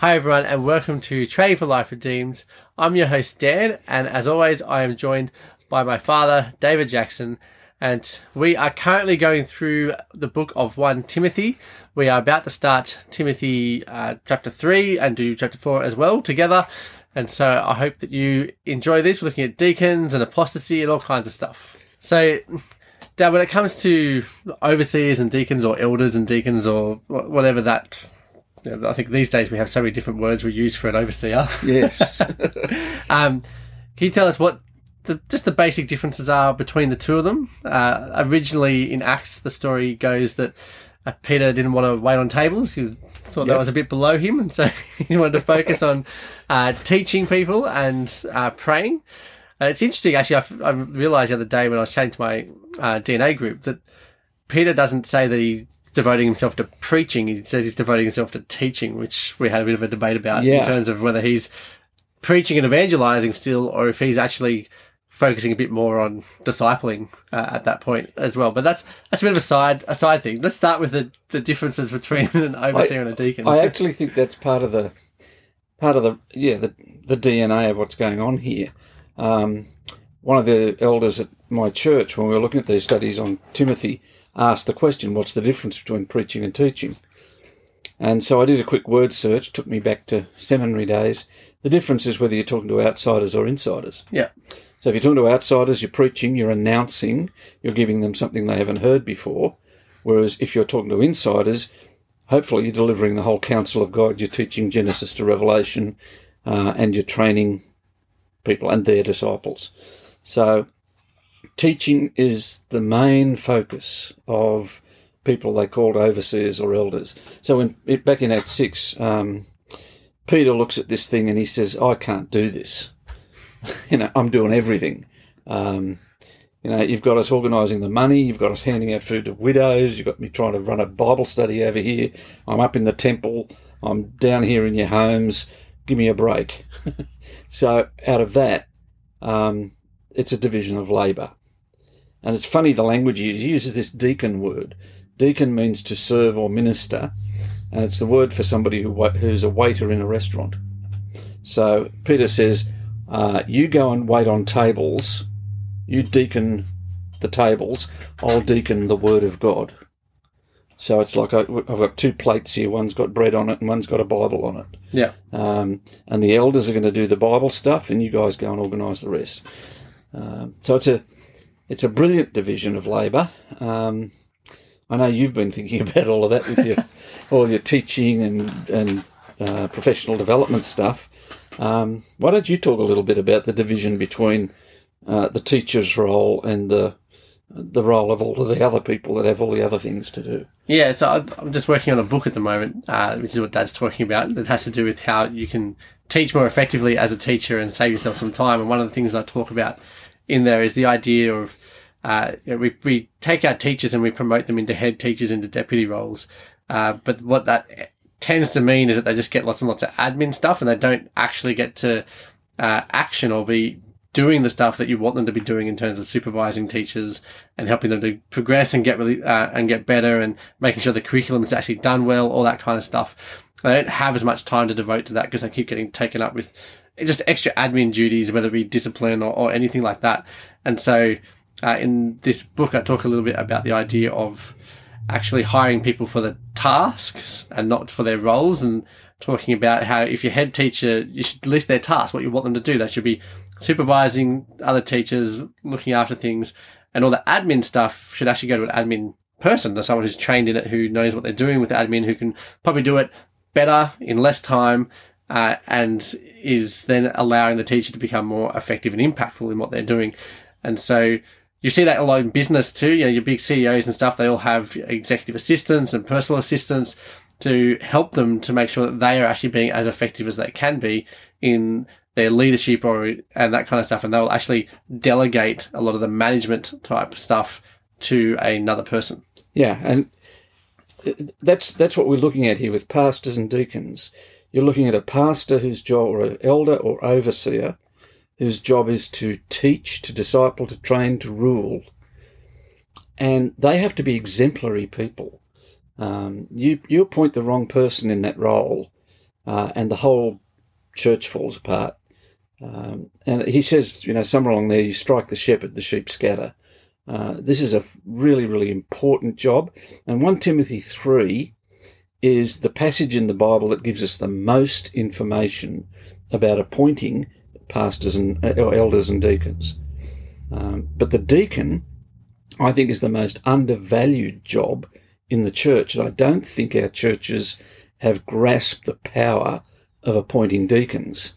Hi, everyone, and welcome to Training for Life Redeemed. I'm your host, Dan, and as always, I am joined by my father, David Jackson, and we are currently going through the book of 1 Timothy. We are about to start Timothy uh, chapter 3 and do chapter 4 as well together. And so I hope that you enjoy this. We're looking at deacons and apostasy and all kinds of stuff. So, Dad, when it comes to overseers and deacons or elders and deacons or whatever that I think these days we have so many different words we use for an overseer. Yes. um, can you tell us what the, just the basic differences are between the two of them? Uh, originally in Acts, the story goes that uh, Peter didn't want to wait on tables. He was, thought yep. that was a bit below him, and so he wanted to focus on uh, teaching people and uh, praying. Uh, it's interesting, actually. I, I, realized the other day when I was chatting to my uh, DNA group that Peter doesn't say that he devoting himself to preaching. He says he's devoting himself to teaching, which we had a bit of a debate about yeah. in terms of whether he's preaching and evangelizing still, or if he's actually focusing a bit more on discipling uh, at that point as well. But that's that's a bit of a side a side thing. Let's start with the, the differences between an overseer I, and a deacon. I actually think that's part of the part of the yeah the the DNA of what's going on here. Um, one of the elders at my church, when we were looking at these studies on Timothy, asked the question, what's the difference between preaching and teaching? And so I did a quick word search, took me back to seminary days. The difference is whether you're talking to outsiders or insiders. Yeah. So if you're talking to outsiders, you're preaching, you're announcing, you're giving them something they haven't heard before. Whereas if you're talking to insiders, hopefully you're delivering the whole counsel of God. You're teaching Genesis to Revelation, uh, and you're training people and their disciples. So teaching is the main focus of people they called overseers or elders. So back in Act six, um, Peter looks at this thing and he says, "I can't do this. you know, I'm doing everything." Um, you know, you've got us organising the money, you've got us handing out food to widows, you've got me trying to run a Bible study over here. I'm up in the temple, I'm down here in your homes. Give me a break. so out of that, um, it's a division of labour. And it's funny the language he uses this deacon word. Deacon means to serve or minister, and it's the word for somebody who who's a waiter in a restaurant. So Peter says, uh, "You go and wait on tables. You deacon the tables. I'll deacon the word of God." So it's like I, have got two plates here. One's got bread on it, and one's got a Bible on it. Yeah. Um, and the elders are going to do the Bible stuff, and you guys go and organise the rest. Um, so it's a it's a brilliant division of labour. Um, I know you've been thinking about all of that with your all your teaching and and uh, professional development stuff. Um, why don't you talk a little bit about the division between uh, the teacher's role and the the role of all of the other people that have all the other things to do? Yeah, so I'm just working on a book at the moment, uh, which is what Dad's talking about. That has to do with how you can teach more effectively as a teacher and save yourself some time. And one of the things I talk about in there is the idea of uh, we, we take our teachers and we promote them into head teachers into deputy roles. Uh, but what that tends to mean is that they just get lots and lots of admin stuff and they don't actually get to uh, action or be doing the stuff that you want them to be doing in terms of supervising teachers and helping them to progress and get really uh, and get better and making sure the curriculum is actually done well, all that kind of stuff. They don't have as much time to devote to that because they keep getting taken up with just extra admin duties, whether it be discipline or, or anything like that. And so, uh, in this book, I talk a little bit about the idea of actually hiring people for the tasks and not for their roles and talking about how if your head teacher, you should list their tasks, what you want them to do. They should be supervising other teachers, looking after things, and all the admin stuff should actually go to an admin person, or someone who's trained in it, who knows what they're doing with admin, who can probably do it better in less time uh, and is then allowing the teacher to become more effective and impactful in what they're doing. And so you see that a lot in business too. You know, your big CEOs and stuff, they all have executive assistants and personal assistants to help them to make sure that they are actually being as effective as they can be in their leadership or and that kind of stuff. And they'll actually delegate a lot of the management type stuff to another person. Yeah, and that's that's what we're looking at here with pastors and deacons you're looking at a pastor whose job, or an elder or overseer, whose job is to teach, to disciple, to train, to rule. And they have to be exemplary people. Um, you, you appoint the wrong person in that role, uh, and the whole church falls apart. Um, and he says, you know, somewhere along there, you strike the shepherd, the sheep scatter. Uh, this is a really, really important job. And 1 Timothy 3 is the passage in the Bible that gives us the most information about appointing pastors and uh, elders and deacons. Um, but the deacon, I think, is the most undervalued job in the church. And I don't think our churches have grasped the power of appointing deacons.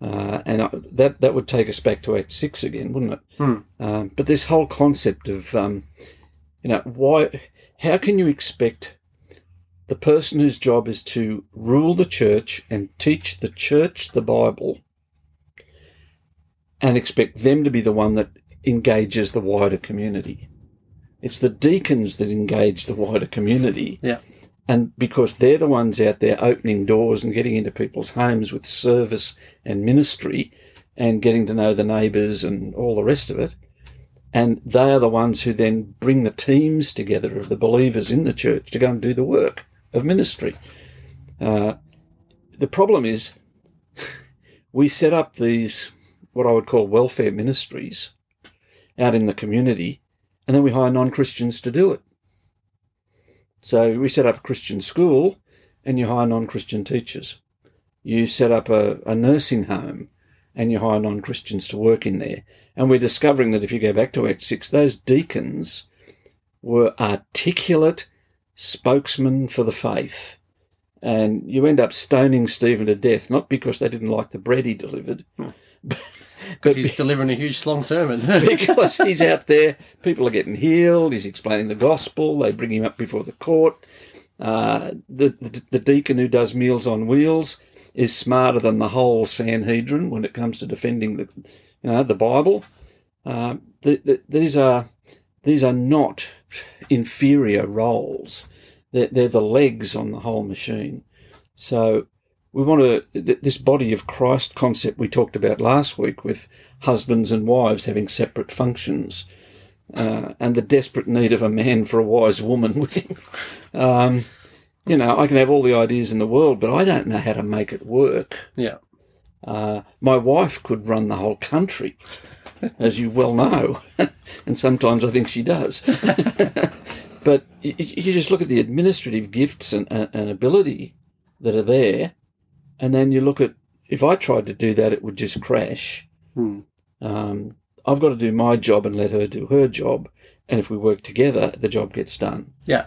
Uh, and I, that that would take us back to Act Six again, wouldn't it? Hmm. Um, but this whole concept of, um, you know, why? How can you expect the person whose job is to rule the church and teach the church the Bible, and expect them to be the one that engages the wider community? It's the deacons that engage the wider community. Yeah. And because they're the ones out there opening doors and getting into people's homes with service and ministry and getting to know the neighbours and all the rest of it. And they are the ones who then bring the teams together of the believers in the church to go and do the work of ministry. Uh, the problem is we set up these, what I would call welfare ministries out in the community, and then we hire non Christians to do it. So we set up a Christian school and you hire non Christian teachers. You set up a, a nursing home and you hire non Christians to work in there. And we're discovering that if you go back to Act 6, those deacons were articulate spokesmen for the faith. And you end up stoning Stephen to death, not because they didn't like the bread he delivered, but, Because he's delivering a huge long sermon. because he's out there, people are getting healed, he's explaining the gospel, they bring him up before the court. Uh, the, the, the deacon who does Meals on Wheels is smarter than the whole Sanhedrin when it comes to defending the, you know, the Bible. Uh, the, the, these are these are not inferior roles. They're, they're the legs on the whole machine. So we want to th- this body of Christ concept we talked about last week with husbands and wives having separate functions, uh, and the desperate need of a man for a wise woman with him. Um, you know, I can have all the ideas in the world, but I don't know how to make it work. yeah. Uh, my wife could run the whole country, as you well know, and sometimes I think she does. but you, you just look at the administrative gifts and, and, and ability that are there, and then you look at if I tried to do that, it would just crash. Hmm. Um, I've got to do my job and let her do her job, and if we work together, the job gets done. Yeah.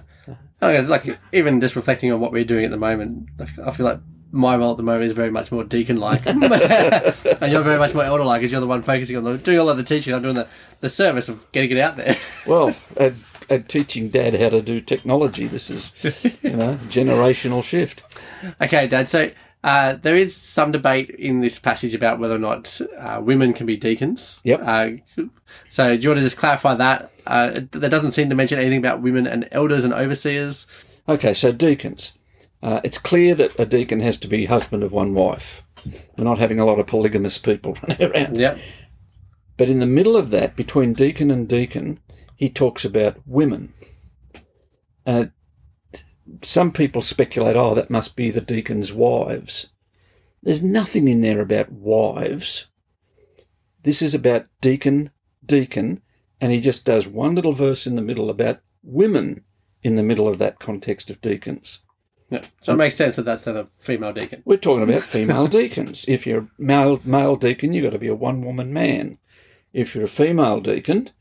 Oh, it's like even just reflecting on what we're doing at the moment, like, I feel like my role at the moment is very much more deacon-like, and you're very much more elder-like, because you're the one focusing on the, doing all of the teaching. I'm doing the, the service of getting it out there. Well, and, and teaching Dad how to do technology. This is, you know, generational shift. okay, Dad. So uh, there is some debate in this passage about whether or not uh, women can be deacons. Yep. Uh, so do you want to just clarify that? Uh, that doesn't seem to mention anything about women and elders and overseers. Okay, so deacons. Uh, it's clear that a deacon has to be husband of one wife. We're not having a lot of polygamous people running around. Yep. But in the middle of that, between deacon and deacon, he talks about women. And it, some people speculate, oh, that must be the deacon's wives. There's nothing in there about wives. This is about deacon, deacon, and he just does one little verse in the middle about women in the middle of that context of deacons. Yeah. So it makes sense that that's then a female deacon. We're talking about female deacons. If you're a male, male deacon, you've got to be a one woman man. If you're a female deacon,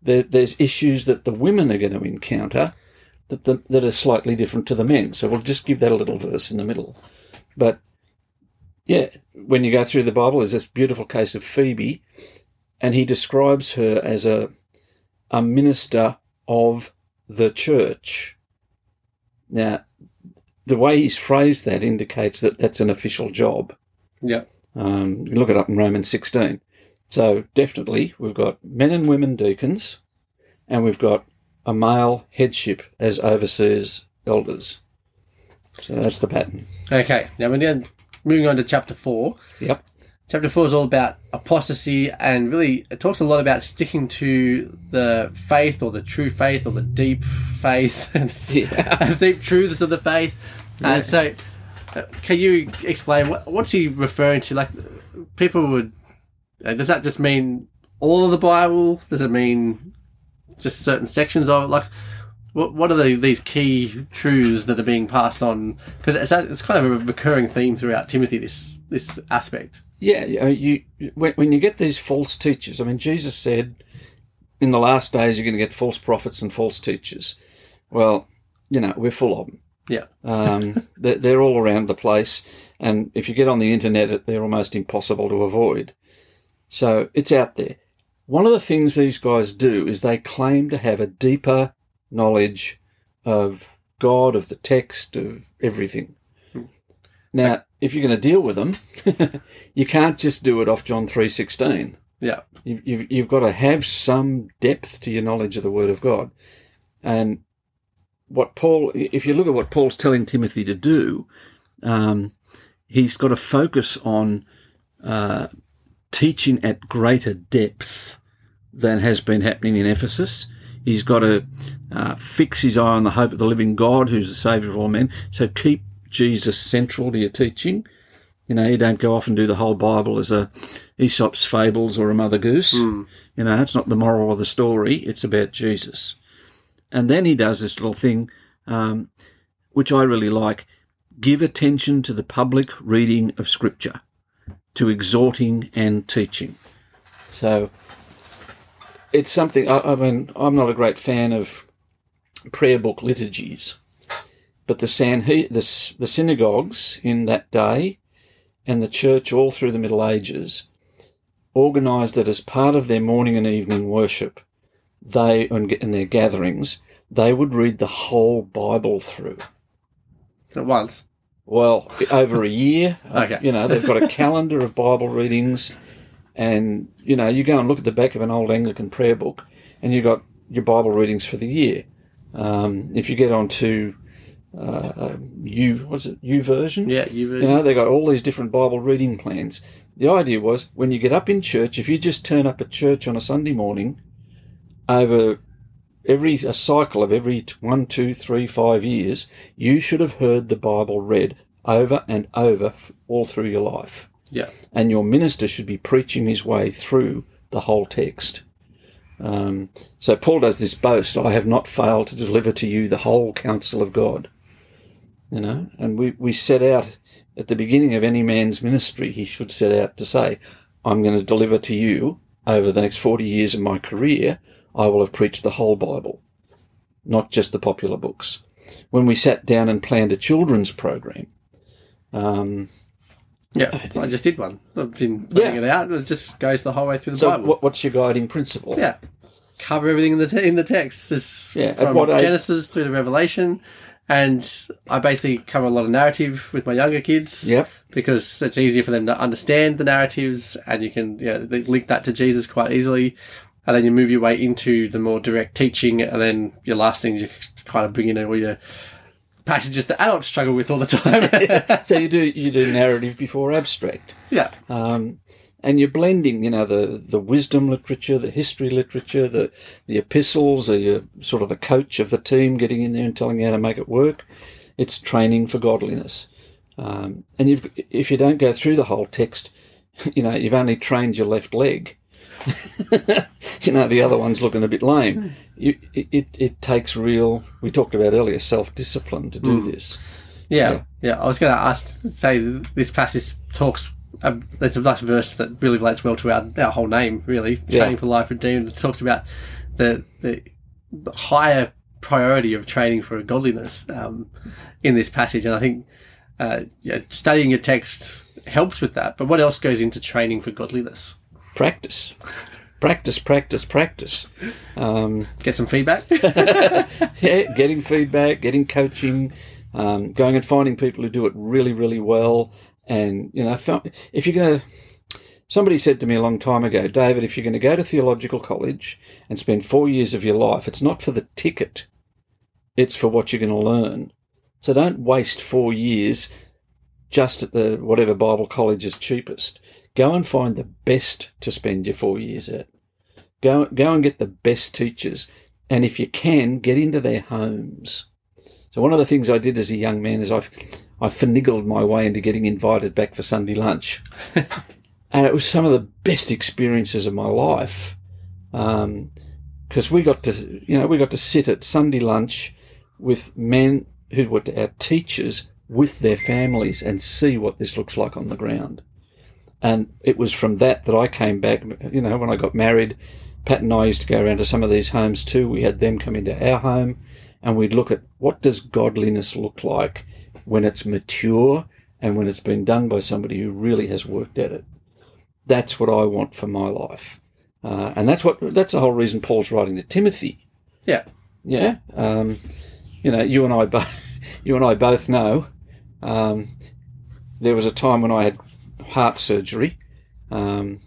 there, there's issues that the women are going to encounter that, the, that are slightly different to the men. So we'll just give that a little verse in the middle. But yeah, when you go through the Bible, there's this beautiful case of Phoebe, and he describes her as a, a minister of the church. Now, the way he's phrased that indicates that that's an official job. Yeah. Um, you look it up in Romans 16. So definitely, we've got men and women deacons, and we've got a male headship as overseers, elders. So that's the pattern. Okay. Now we're moving on to chapter four. Yep. Chapter four is all about apostasy, and really it talks a lot about sticking to the faith, or the true faith, or the deep faith, and Yeah. deep truths of the faith. Uh, so, Can you explain what, what's he referring to? Like, people would. uh, Does that just mean all of the Bible? Does it mean just certain sections of it? Like, what what are the, these key truths that are being passed on? Because it's, it's kind of a recurring theme throughout Timothy. This this aspect. Yeah, you, you when, when you get these false teachers, I mean, Jesus said, in the last days you're going to get false prophets and false teachers. Well, you know, we're full of them. Yeah. Um, they're, they're all around the place, and if you get on the internet, they're almost impossible to avoid. So it's out there. One of the things these guys do is they claim to have a deeper knowledge of God, of the text, of everything. Now, if you're going to deal with them, you can't just do it off John three sixteen. Yeah. You, you've, you've got to have some depth to your knowledge of the Word of God. And what Paul, if you look at what Paul's telling Timothy to do, um, he's got to focus on uh, teaching at greater depth than has been happening in Ephesus. He's got to uh, fix his eye on the hope of the living God, who's the Saviour of all men. So keep Jesus central to your teaching. You know, you don't go off and do the whole Bible as a Aesop's fables or a Mother Goose. You know, that's not the moral of the story. It's about Jesus. And then he does this little thing, um, which I really like. Give attention to the public reading of Scripture, to exhorting and teaching. So it's something. I, I mean, I'm not a great fan of prayer book liturgies, but the Sanhe- the, the synagogues in that day and the church all through the Middle Ages organised that as part of their morning and evening worship, they in their gatherings they would read the whole Bible through. At once. Well, over a year, Okay. you know, they've got a calendar of Bible readings, and you know, you go and look at the back of an old Anglican prayer book, and you've got your Bible readings for the year. Um, if you get onto uh, um, U, what's it, YouVersion? Yeah. You. You know, they got all these different Bible reading plans. The idea was when you get up in church, if you just turn up at church on a Sunday morning, over every a cycle of every one, two, three, five years, you should have heard the Bible read over and over all through your life, yeah. and your minister should be preaching his way through the whole text. Um, so Paul does this boast: "I have not failed to deliver to you the whole counsel of God." You know, and we we set out at the beginning of any man's ministry, he should set out to say, I'm going to deliver to you over the next 40 years of my career, I will have preached the whole Bible, not just the popular books. When we sat down and planned a children's program, um, Yeah. I just did one. I've been putting Yeah. it out. It just goes the whole way through the so Bible. what, what's your guiding principle? Yeah. Cover everything in the te- in the text. It's Yeah, from Genesis through to Revelation, and I basically cover a lot of narrative with my younger kids. Yep. Because it's easier for them to understand the narratives, and you can yeah they link that to Jesus quite easily, and then you move your way into the more direct teaching, and then your last thing is you kind of bring in all your passages that adults struggle with all the time. So you do you do narrative before abstract. yeah. um, and you're blending, you know, the, the wisdom literature, the history literature, the the epistles. Are you sort of the coach of the team, getting in there and telling you how to make it work? It's training for godliness, um, and you've if you don't go through the whole text, you know, you've only trained your left leg. you know, the other one's looking a bit lame. You, it, it, it takes real. We talked about earlier self discipline to do this. Yeah, Yeah. yeah. I was going to ask, say this passage talks. Um, it's a nice verse that really relates well to our, our whole name, really. Yeah. Training for life redeemed. It talks about the the, the higher priority of training for godliness um, in this passage, and I think uh, yeah, studying your text helps with that. But what else goes into training for godliness? Practice, practice, practice, practice. Um, Get some feedback. yeah, getting feedback, getting coaching, um, going and finding people who do it really, really well. And, you know, if you're going to, somebody said to me a long time ago, David, if you're going to go to theological college and spend four years of your life, it's not for the ticket, it's for what you're going to learn. So don't waste four years just at the whatever Bible college is cheapest. Go and find the best to spend your four years at. Go, go and get the best teachers. And if you can, get into their homes. So one of the things I did as a young man is I, I finagled my way into getting invited back for Sunday lunch. and it was some of the best experiences of my life. Um, because we got to, you know, we got to sit at Sunday lunch with men who were our teachers with their families and see what this looks like on the ground. And it was from that that I came back, you know, when I got married, Pat and I used to go around to some of these homes too. We had them come into our home and we'd look at what does godliness look like when it's mature and when it's been done by somebody who really has worked at it. That's what I want for my life. Uh, and that's what, that's the whole reason Paul's writing to Timothy. Yeah. Yeah. Um, you know, you and I both, you and I both know, um, there was a time when I had heart surgery, um,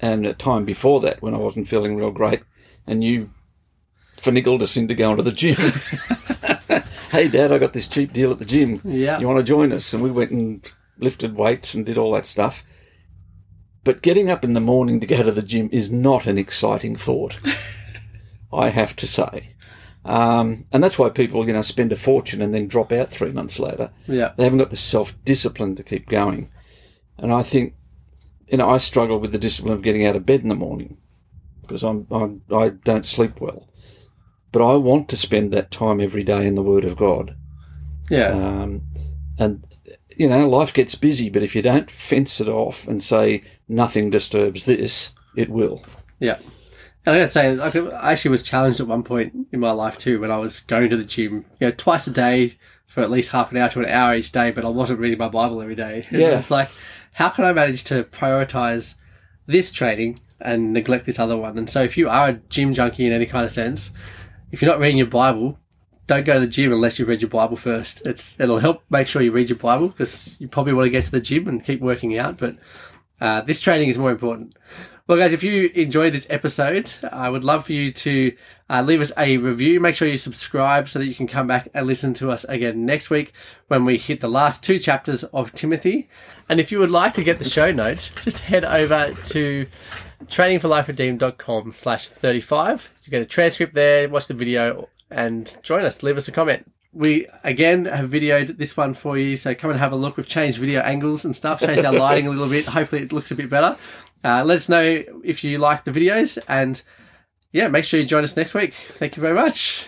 and a time before that when I wasn't feeling real great, and you finagled us into going to the gym. hey, Dad, I got this cheap deal at the gym. Yeah. You want to join us? And we went and lifted weights and did all that stuff. But getting up in the morning to go to the gym is not an exciting thought, I have to say. Um, and that's why people, you know, spend a fortune and then drop out three months later. Yeah. They haven't got the self discipline to keep going. And I think, you know, I struggle with the discipline of getting out of bed in the morning because I'm, I'm I don't sleep well. But I want to spend that time every day in the Word of God. Yeah. Um, and you know, life gets busy, but if you don't fence it off and say nothing disturbs this, it will. Yeah. And I gotta say, I actually was challenged at one point in my life too when I was going to the gym, you know, twice a day for at least half an hour to an hour each day, but I wasn't reading my Bible every day. Yeah. It's like, how can I manage to prioritize this training and neglect this other one? And so if you are a gym junkie in any kind of sense, if you're not reading your Bible, don't go to the gym unless you've read your Bible first. It's it'll help make sure you read your Bible because you probably want to get to the gym and keep working out, but uh, this training is more important. Well, guys, if you enjoyed this episode, I would love for you to uh, leave us a review. Make sure you subscribe so that you can come back and listen to us again next week when we hit the last two chapters of Timothy. And if you would like to get the show notes, just head over to trainingforliferedeemed.com slash 35. You get a transcript there, watch the video, and join us. Leave us a comment. We again have videoed this one for you, so come and have a look. We've changed video angles and stuff, changed our lighting a little bit. Hopefully, it looks a bit better. Uh, let us know if you like the videos, and yeah, make sure you join us next week. Thank you very much.